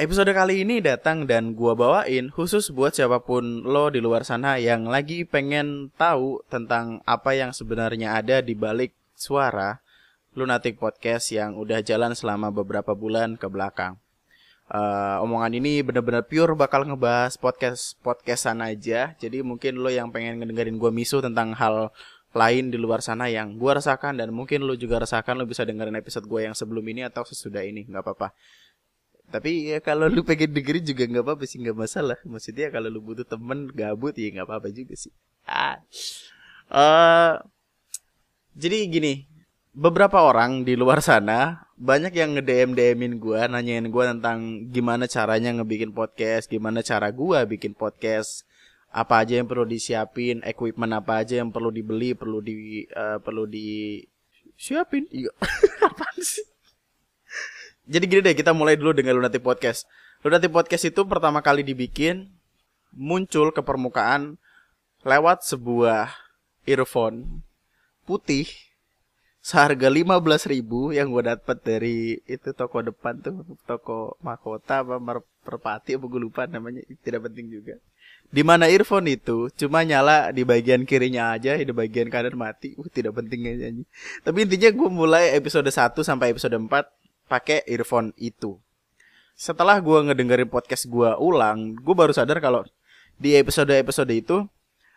Episode kali ini datang dan gua bawain khusus buat siapa pun lo di luar sana yang lagi pengen tahu tentang apa yang sebenarnya ada di balik suara Lunatic Podcast yang udah jalan selama beberapa bulan ke belakang. Uh, omongan ini bener-bener pure bakal ngebahas podcast podcastan aja. Jadi mungkin lo yang pengen ngedengerin gua misu tentang hal lain di luar sana yang gua rasakan dan mungkin lo juga rasakan lo bisa dengerin episode gue yang sebelum ini atau sesudah ini nggak apa-apa tapi ya kalau lu pengen dengerin juga nggak apa-apa sih nggak masalah. Maksudnya kalau lu butuh temen gabut ya nggak apa-apa juga sih. Ah. Uh, jadi gini beberapa orang di luar sana banyak yang nge DM DMin gue nanyain gue tentang gimana caranya ngebikin podcast gimana cara gue bikin podcast apa aja yang perlu disiapin equipment apa aja yang perlu dibeli perlu di uh, perlu di siapin. Iya. Apaan sih jadi gini deh, kita mulai dulu dengan Lunati Podcast. Lunati Podcast itu pertama kali dibikin muncul ke permukaan lewat sebuah earphone putih seharga 15 ribu yang gue dapat dari itu toko depan tuh toko mahkota apa merpati apa gue lupa namanya tidak penting juga. Di mana earphone itu cuma nyala di bagian kirinya aja di bagian kanan mati. Uh tidak penting aja tapi intinya gue mulai episode 1 sampai episode 4 pakai earphone itu. Setelah gue ngedengerin podcast gue ulang, gue baru sadar kalau di episode-episode itu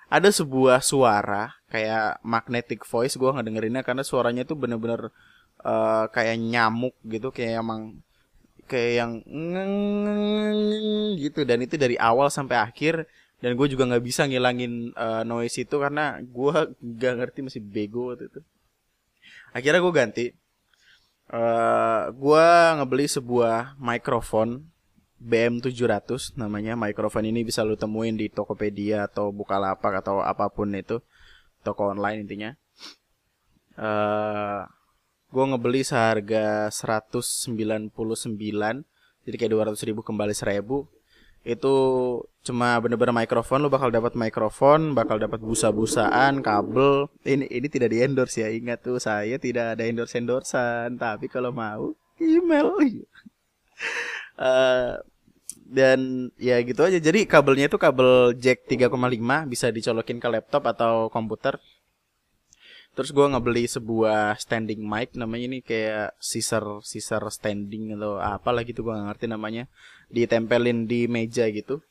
ada sebuah suara kayak magnetic voice gue ngedengerinnya karena suaranya itu bener-bener uh, kayak nyamuk gitu kayak emang kayak yang gitu. Dan itu dari awal sampai akhir dan gue juga nggak bisa ngilangin uh, noise itu karena gue gak ngerti masih bego waktu itu. Akhirnya gue ganti uh, gua ngebeli sebuah mikrofon BM700 namanya mikrofon ini bisa lu temuin di Tokopedia atau Bukalapak atau apa pun itu toko online intinya. Uh, gua ngebeli seharga 199 jadi kayak 200 ribu kembali 1000 itu cuma bener-bener mikrofon lu bakal dapat mikrofon bakal dapat busa-busaan kabel. Ini ini tidak di endorse ya ingat tuh saya tidak ada endorse endorsan tapi kalau mau email. Uh, dan ya gitu aja. Jadi kabelnya itu kabel jack 3,5 bisa dicolokin ke laptop atau komputer. Terus gue ngebeli sebuah standing mic namanya ini kayak scissor scissor standing atau apa lagi tuh gue gak ngerti namanya. Ditempelin di meja gitu.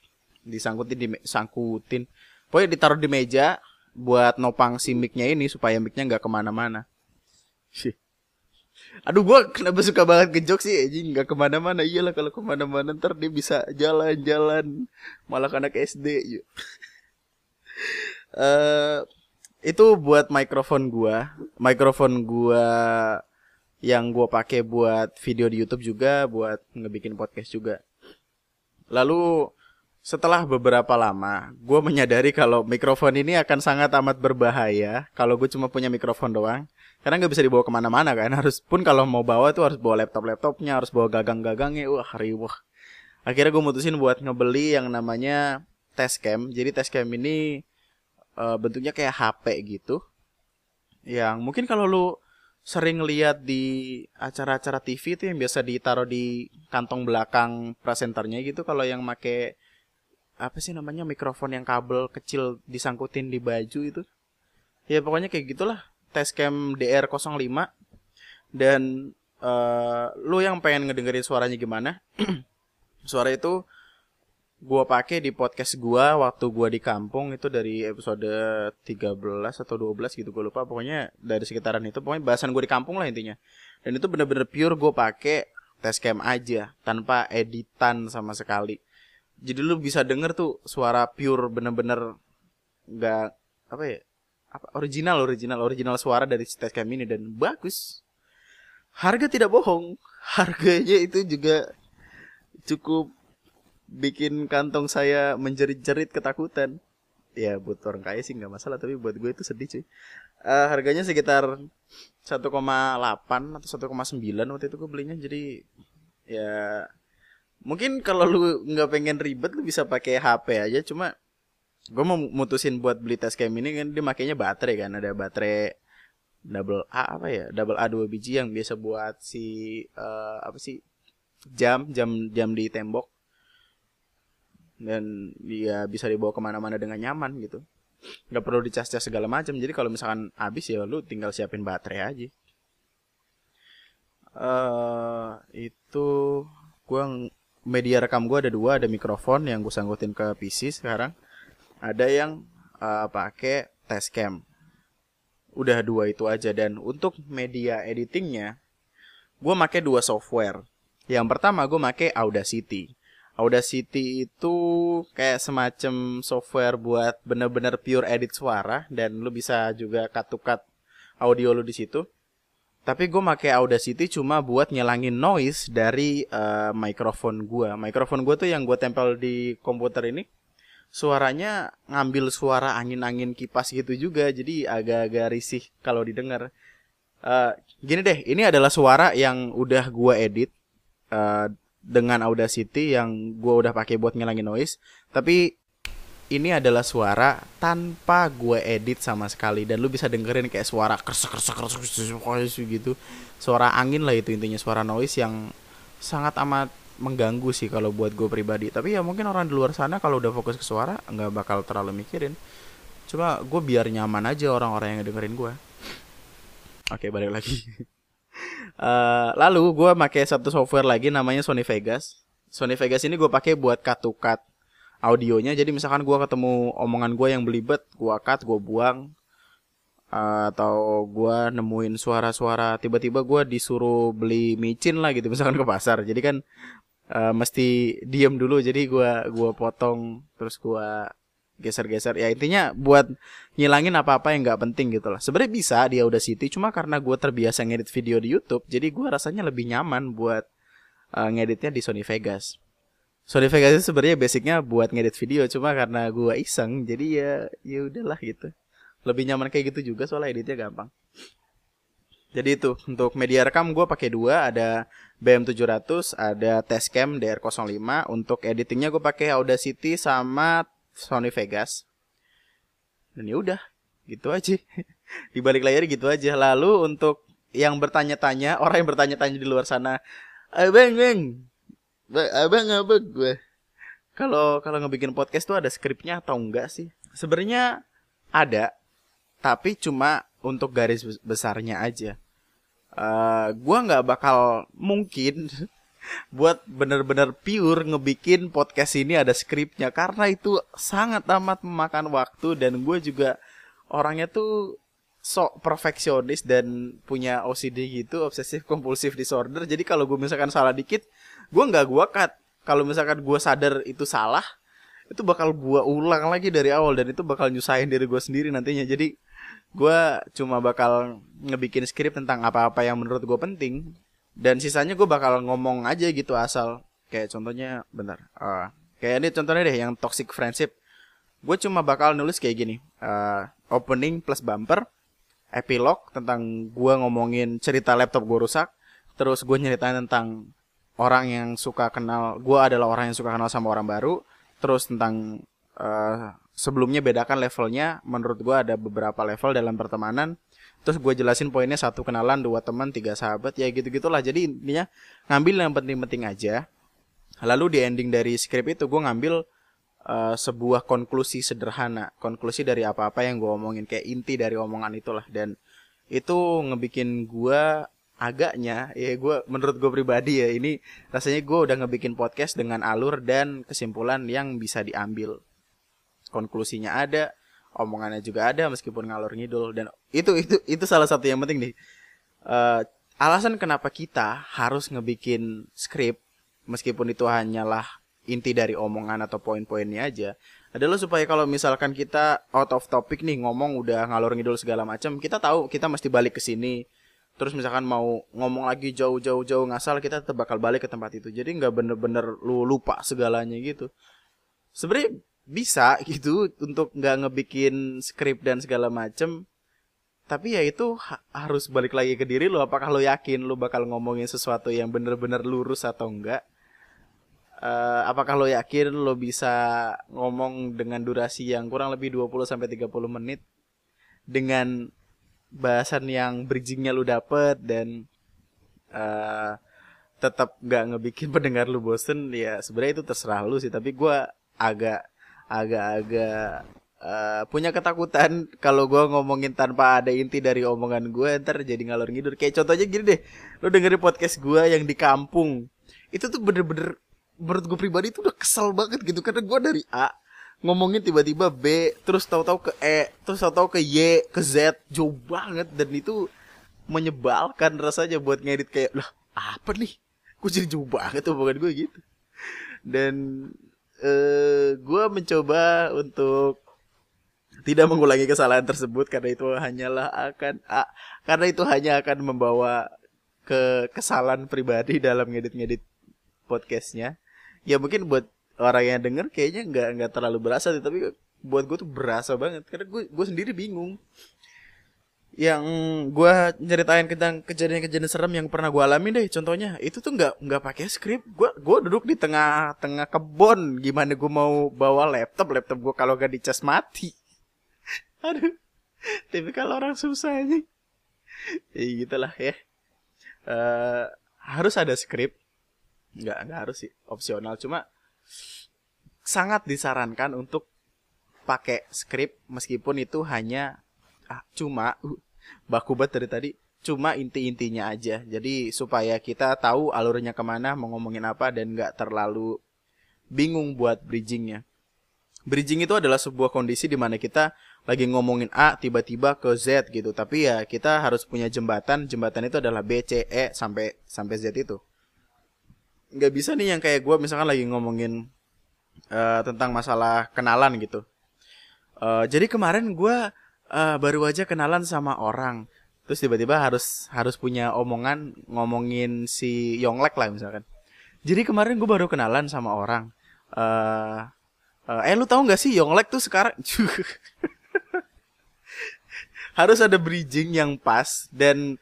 Disangkutin di sangkutin. Pokoknya ditaruh di meja buat nopang si mic-nya ini supaya mic-nya nggak ke mana-mana. Aduh gue kenapa suka banget gejok sih anjing nggak ke mana-mana iyalah kalau ke mana-mana ntar dia bisa jalan-jalan malah anak SD yuk. uh, itu buat mikrofon gua mikrofon gua yang gua pakai buat video di YouTube juga buat ngebikin podcast juga lalu setelah beberapa lama gue menyadari kalau mikrofon ini akan sangat amat berbahaya kalau gue cuma punya mikrofon doang. Karena nggak bisa dibawa ke mana-mana kan. Harus pun kalau mau bawa tuh harus bawa laptop laptopnya harus bawa gagang-gagangnya. Wah riuh. Akhirnya gue mutusin buat ngebeli yang namanya test cam jadi test cam ini uh, bentuknya kayak HP gitu. Yang mungkin kalau lu sering lihat di acara-acara TV itu yang biasa ditaruh di kantong belakang presenternya gitu kalau yang make apa sih namanya mikrofon yang kabel kecil disangkutin di baju itu. Ya pokoknya kayak gitulah. Testcam DR05 dan uh, lu yang pengen ngedengerin suaranya gimana? Suara itu gua pakai di podcast gua waktu gua di kampung itu dari episode 13 atau 12 gitu gua lupa. Pokoknya dari sekitaran itu pokoknya bahasan gua di kampung lah intinya. Dan itu bener-bener pure gua pakai test cam aja tanpa editan sama sekali. Jadi lu bisa denger tuh suara pure bener-bener nggak apa ya apa original original original suara dari test cam ini dan bagus. Harga tidak bohong. Harganya itu juga cukup bikin kantong saya menjerit-jerit ketakutan. Ya buat orang kaya sih nggak masalah tapi buat gue itu sedih cuy. Uh, harganya sekitar 1,8 atau 1,9 waktu itu gue belinya. Jadi ya mungkin kalau lu nggak pengen ribet lu bisa pakai HP aja. Cuma gue mau mutusin buat beli tes cam ini kan dia makainya baterai kan. Ada baterai double A apa ya? Double A dua biji yang biasa buat si uh, apa sih? Jam jam jam di tembok dan dia bisa dibawa ke mana-mana dengan nyaman gitu. Nggak perlu dicas-cas segala macam jadi kalau misalkan habis ya lu tinggal siapin baterai aja. Uh, itu gua media rekam gua ada dua. Ada mikrofon yang gue sanggutin ke PC sekarang. Ada yang uh, pakai test cam. Udah dua itu aja. Dan untuk media editingnya gue make dua software. Yang pertama gue make Audacity Audacity itu kayak semacam software buat bener-bener pure edit suara dan lu bisa juga cut audio lu di situ tapi gue pakai Audacity cuma buat ngilangin noise dari uh, mikrofon gue. Mikrofon gue tuh yang gue tempel di komputer ini, suaranya ngambil suara angin-angin kipas gitu juga, jadi agak-agak risih kalau didengar. Uh, gini deh, ini adalah suara yang udah gue edit uh, dengan Audacity yang gue udah pakai buat ngilangin noise, tapi ini adalah suara tanpa gue edit sama sekali. Dan lu bisa dengerin kayak suara kersek kersek kersek gitu. Suara angin lah itu intinya suara noise yang sangat amat mengganggu sih kalau buat gue pribadi. Tapi ya mungkin orang di luar sana kalau udah fokus ke suara nggak bakal terlalu mikirin. Cuma gue biar nyaman aja orang-orang yang dengerin gue oke balik lagi uh, lalu gue pakai satu software lagi namanya Sony Vegas. Sony Vegas ini gue pakai buat cut to cut audionya. Jadi misalkan gue ketemu omongan gue yang belibet gue cut gue buang uh, atau gue nemuin suara-suara tiba-tiba gue disuruh beli micin lah gitu misalkan ke pasar. Jadi kan uh, mesti diem dulu. Jadi gue gua potong terus gue geser-geser. Ya intinya buat ngilangin apa-apa yang nggak penting gitu lah. Sebenarnya bisa di Audacity cuma karena gue terbiasa ngedit video di YouTube jadi gue rasanya lebih nyaman buat uh, ngeditnya di Sony Vegas. Sony Vegas itu sebenarnya basicnya buat ngedit video cuma karena gua iseng jadi ya ya udahlah gitu. Lebih nyaman kayak gitu juga soalnya editnya gampang. Jadi itu untuk media rekam gue pakai dua ada BM700 ada Testcam DR05 untuk editingnya gue pakai Audacity sama Sony Vegas. Dan ya udah gitu aja. Di balik layar gitu aja. Lalu untuk yang bertanya-tanya orang yang bertanya-tanya di luar sana eh bang. Bang abang apa gue kalau kalau ngebikin podcast tuh ada skripnya atau enggak sih? Sebenarnya ada tapi cuma untuk garis besarnya aja. Uh, gue nggak bakal mungkin buat bener-bener pure ngebikin podcast ini ada skripnya. Karena itu sangat amat memakan waktu dan gue juga orangnya tuh sok perfeksionis dan punya OCD gitu obsesif kompulsif disorder. Jadi kalau gue misalkan salah dikit gue nggak gue cut. Kalau misalkan gue sadar itu salah itu bakal gue ulang lagi dari awal dan itu bakal nyusahin diri gue sendiri nantinya. Jadi gue cuma bakal ngebikin skrip tentang apa-apa yang menurut gue penting dan sisanya gue bakal ngomong aja gitu asal. Kayak contohnya bentar uh, kayak ini contohnya deh yang toxic friendship. Gue cuma bakal nulis kayak gini uh, opening plus bumper epilog tentang gue ngomongin cerita laptop gue rusak terus gue nyeritain tentang orang yang suka kenal gue adalah orang yang suka kenal sama orang baru terus tentang uh, sebelumnya bedakan levelnya menurut gue ada beberapa level dalam pertemanan terus gue jelasin poinnya satu kenalan dua teman tiga sahabat ya gitu gitulah jadi intinya ngambil yang penting-penting aja. Lalu di ending dari skrip itu gue ngambil uh, sebuah konklusi sederhana. Konklusi dari apa-apa yang gue omongin. Kayak inti dari omongan itulah. Dan itu ngebikin gue agaknya ya gue menurut gue pribadi ya ini rasanya gue udah ngebikin podcast dengan alur dan kesimpulan yang bisa diambil. Konklusinya ada omongannya juga ada meskipun ngalur ngidul. Dan itu itu itu salah satu yang penting nih. Uh, alasan kenapa kita harus ngebikin skrip meskipun itu hanyalah inti dari omongan atau poin-poinnya aja adalah supaya kalau misalkan kita out of topic nih ngomong udah ngalor ngidul segala macam kita tahu kita mesti balik ke sini. Terus misalkan mau ngomong lagi jauh-jauh jauh ngasal kita tetap bakal balik ke tempat itu. Jadi nggak bener-bener lu lupa segalanya gitu. Sebenarnya bisa gitu untuk nggak ngebikin skrip dan segala macem. Tapi ya itu ha harus balik lagi ke diri lo apakah lo yakin lo bakal ngomongin sesuatu yang bener-bener lurus atau enggak? Uh, apakah lo yakin lo bisa ngomong dengan durasi yang kurang lebih 20 sampai 30 menit? Dengan bahasan yang bridgingnya lu dapet dan uh, tetap nggak ngebikin pendengar lu bosen ya sebenarnya itu terserah lu sih. Tapi gue agak agak-agak uh, punya ketakutan kalau gue ngomongin tanpa ada inti dari omongan gue ntar jadi ngalor ngidur. Kayak contohnya gini deh lu dengerin podcast gue yang di kampung. Itu tuh bener-bener menurut gue pribadi itu udah kesel banget gitu karena gue dari A ngomongin tiba-tiba B terus tahu-tahu ke E terus tahu-tahu ke Y ke Z jauh banget. Dan itu menyebalkan rasanya buat ngedit kayak lah apa nih? Gue jadi jauh banget omongan gue gitu. Dan uh, gue mencoba untuk tidak mengulangi kesalahan tersebut karena itu hanyalah akan ah, karena itu hanya akan membawa ke kesalahan pribadi dalam ngedit-ngedit podcastnya. Ya mungkin buat orang yang denger kayaknya nggak nggak terlalu berasa tapi buat gue tuh berasa banget. Karena gue gue sendiri bingung yang gue nyeritain tentang kejadian-kejadian serem yang pernah gue alami deh. Contohnya itu tuh nggak nggak pakai skrip gue gue duduk di tengah-tengah kebon gimana gue mau bawa laptop? Laptop gue kalau gak dicas mati. Aduh tapi kalau orang susah ini. Ya gitulah ya. Uh, harus ada skrip nggak nggak harus sih opsional. Cuma sangat disarankan untuk pakai skrip meskipun itu hanya cuma uh, baku banget dari tadi cuma inti-intinya aja. Jadi supaya kita tahu alurnya ke mana mau ngomongin apa dan nggak terlalu bingung buat bridgingnya. Bridging itu adalah sebuah kondisi di mana kita lagi ngomongin A tiba-tiba ke Z gitu. Tapi ya kita harus punya jembatan. Jembatan itu adalah B C E sampai sampai Z itu. Nggak bisa nih yang kayak gue misalkan lagi ngomongin uh, tentang masalah kenalan gitu. Uh, jadi kemarin gue uh, baru aja kenalan sama orang, terus tiba-tiba harus harus punya omongan ngomongin si Yonglek lah misalkan. Jadi kemarin gue baru kenalan sama orang. Uh, uh, eh lu tahu nggak sih Yonglek tuh sekarang harus ada bridging yang pas dan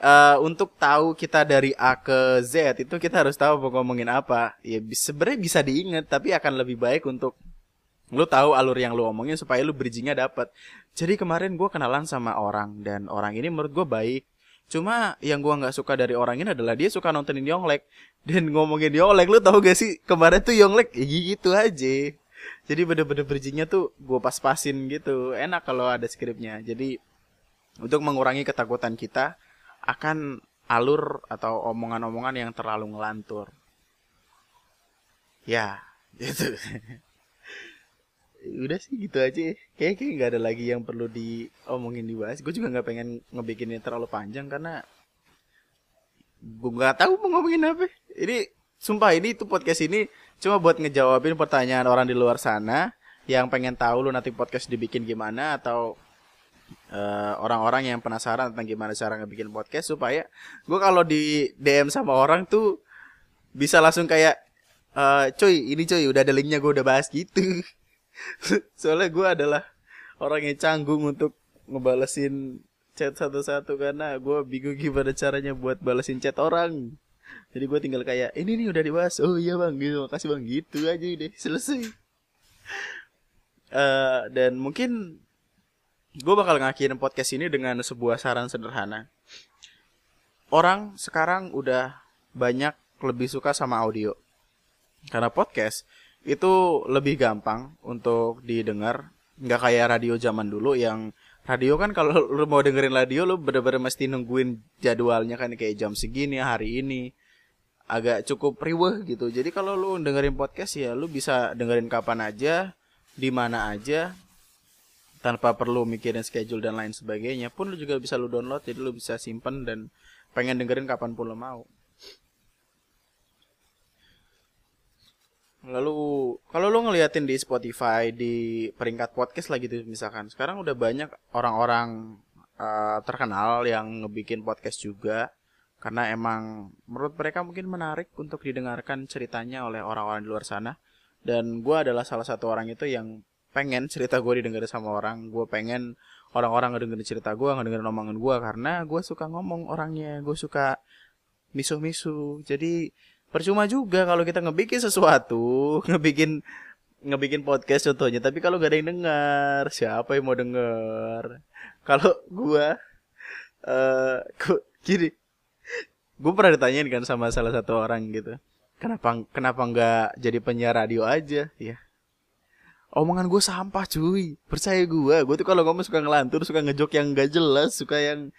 uh, untuk tahu kita dari A ke Z itu kita harus tahu mau ngomongin apa. Ya sebenarnya bisa diingat tapi akan lebih baik untuk lu tahu alur yang lu omongin supaya lu bridgingnya dapat. Jadi kemarin gue kenalan sama orang dan orang ini menurut gue baik. Cuma yang gue nggak suka dari orang ini adalah dia suka nontonin Yonglek dan ngomongin Yonglek. Lu tahu gak sih kemarin tuh Yonglek ya gitu aja. Jadi bener-bener bridgingnya tuh gue pas-pasin gitu. Enak kalau ada skripnya. Jadi untuk mengurangi ketakutan kita, akan alur atau omongan-omongan yang terlalu ngelantur. Ya, gitu. Udah sih gitu aja. Kayaknya kayak nggak ada lagi yang perlu diomongin dibahas. Gue juga nggak pengen ngebikinnya terlalu panjang karena gue nggak tahu mau ngomongin apa. Ini sumpah ini tuh podcast ini cuma buat ngejawabin pertanyaan orang di luar sana yang pengen tahu lu nanti podcast dibikin gimana atau Eh, orang-orang uh, yang penasaran tentang gimana cara ngebikin podcast supaya gue kalau di DM sama orang tuh bisa langsung kayak uh, cuy ini cuy udah ada linknya gue udah bahas gitu soalnya gue adalah orang yang canggung untuk ngebalesin chat satu-satu karena gue bingung gimana caranya buat balesin chat orang. Jadi gue tinggal kayak ini nih udah dibahas. Oh iya bang. Gitu. Makasih bang. Gitu aja deh selesai. Uh, dan mungkin gue bakal ngakhirin podcast ini dengan sebuah saran sederhana. Orang sekarang udah banyak lebih suka sama audio. Karena podcast itu lebih gampang untuk didengar. Nggak kayak radio zaman dulu yang radio kan kalau lu mau dengerin radio lu bener-bener mesti nungguin jadwalnya kan kayak jam segini hari ini agak cukup riweh gitu. Jadi kalau lu dengerin podcast ya lu bisa dengerin kapan aja, di mana aja, tanpa perlu mikirin schedule dan lain sebagainya pun lu juga bisa lu download jadi lu bisa simpen dan pengen dengerin kapan pun lu mau lalu kalau lu ngeliatin di Spotify di peringkat podcast lagi tuh misalkan sekarang udah banyak orang-orang uh, terkenal yang ngebikin podcast juga. Karena emang menurut mereka mungkin menarik untuk didengarkan ceritanya oleh orang-orang di luar sana. Dan gue adalah salah satu orang itu yang pengen cerita gue didengar sama orang. Gue pengen orang-orang ngedengerin cerita gue ngedengerin omongan gue karena gue suka ngomong orangnya gue suka misu-misu jadi percuma juga kalau kita ngebikin sesuatu ngebikin ngebikin podcast contohnya. Tapi kalau gak ada yang dengar siapa yang mau denger? Kalau gue uh, gini. Gue pernah ditanyain kan sama salah satu orang gitu. Kenapa kenapa nggak jadi penyiar radio aja? Ya omongan gue sampah cuy. Percaya gue gue tuh kalau ngomong suka ngelantur suka ngejok yang gak jelas suka yang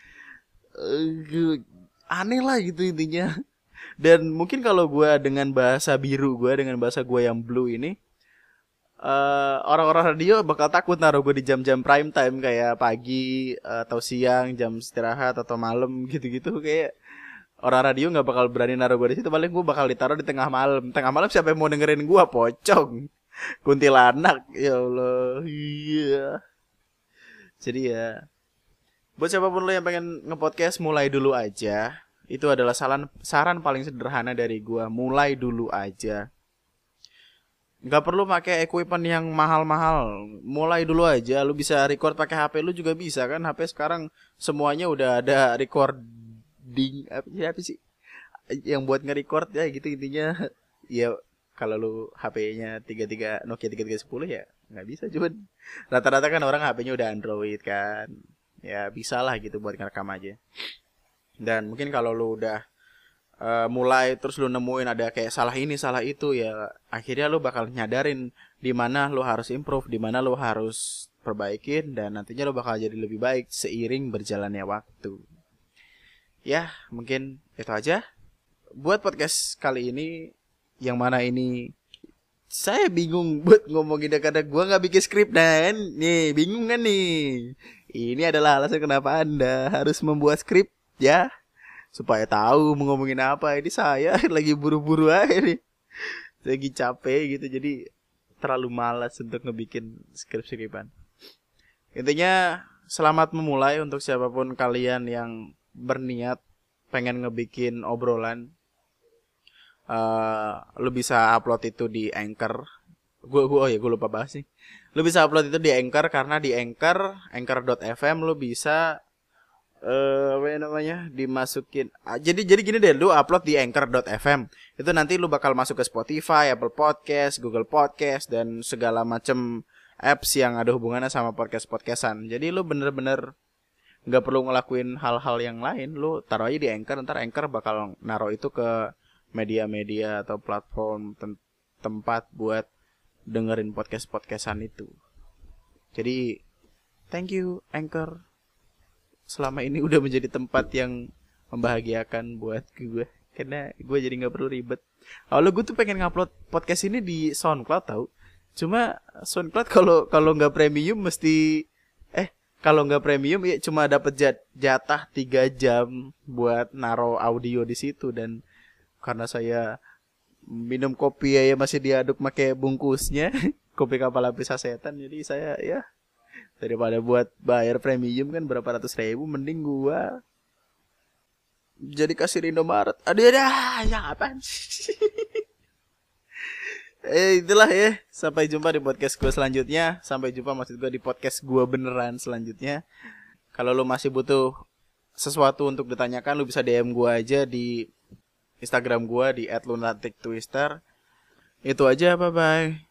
uh, aneh lah gitu intinya dan mungkin kalau gue dengan bahasa biru gue dengan bahasa gue yang blue ini uh, orang-orang radio bakal takut naruh gue di jam-jam prime time kayak pagi uh, atau siang jam istirahat atau malam gitu-gitu. Kayak orang radio nggak bakal berani naruh gue di situ. Paling gue bakal ditaruh di tengah malam. Tengah malam siapa yang mau dengerin gue pocong. Kuntilanak. Ya Allah. Iya. Jadi ya buat siapa pun lo yang pengen ngepodcast mulai dulu aja itu adalah saran saran paling sederhana dari gua. Mulai dulu aja. Nggak perlu pakai equipment yang mahal-mahal. Mulai dulu aja. Lu bisa record pakai HP lu juga bisa kan. HP sekarang semuanya udah ada recording apa apa sih? Yang buat nge-record ya gitu intinya. Ya kalau lu HP-nya 33 Nokia 3310 ya nggak bisa cuman rata-rata kan orang HP-nya udah Android kan. Ya bisa lah gitu buat ngerekam aja dan mungkin kalau lu udah uh, mulai terus lu nemuin ada kayak salah ini salah itu ya akhirnya lu bakal nyadarin di mana lu harus improve di mana lu harus perbaikin dan nantinya lu bakal jadi lebih baik seiring berjalannya waktu. Ya mungkin itu aja. Buat podcast kali ini yang mana ini saya bingung buat ngomongin karena gue nggak bikin skrip dan nih bingung kan nih. Ini adalah alasan kenapa anda harus membuat skrip ya supaya tahu mau ngomongin apa ini saya lagi buru-buru aja nih lagi capek gitu jadi terlalu malas untuk ngebikin skrip-skripan intinya selamat memulai untuk siapa pun kalian yang berniat pengen ngebikin obrolan uh, lu bisa upload itu di Anchor. Gue oh ya gue lupa bahas nih. Lu bisa upload itu di Anchor karena di Anchor anchor.fm lu bisa uh, apa namanya dimasukin uh, jadi jadi gini deh lu upload di anchor.fm itu nanti lu bakal masuk ke Spotify, Apple Podcast, Google Podcast dan segala macam apps yang ada hubungannya sama podcast podcastan jadi lu bener-bener nggak perlu ngelakuin hal-hal yang lain lu taruh aja di anchor ntar anchor bakal naruh itu ke media-media atau platform tem tempat buat dengerin podcast-podcastan itu. Jadi thank you Anchor. Selama ini udah menjadi tempat yang membahagiakan buat gue karena gue jadi nggak perlu ribet. Kalau gue tuh pengen ngupload podcast ini di SoundCloud tau. Cuma SoundCloud kalau kalau nggak premium mesti eh kalau nggak premium ya cuma dapat jatah 3 jam buat naro audio di situ dan karena saya minum kopi ya masih diaduk pakai bungkusnya kopi kapal api sasetan jadi saya ya daripada buat bayar premium kan berapa ratus ribu mending gua jadi kasih di Indomaret. Aduh ya ya apa eh itulah ya. Sampai jumpa di podcast gue selanjutnya. Sampai jumpa maksud gue di podcast gue beneran selanjutnya. Kalau lo masih butuh sesuatu untuk ditanyakan lo bisa DM gue aja di Instagram gue di @lunatictwister. Itu aja, bye bye.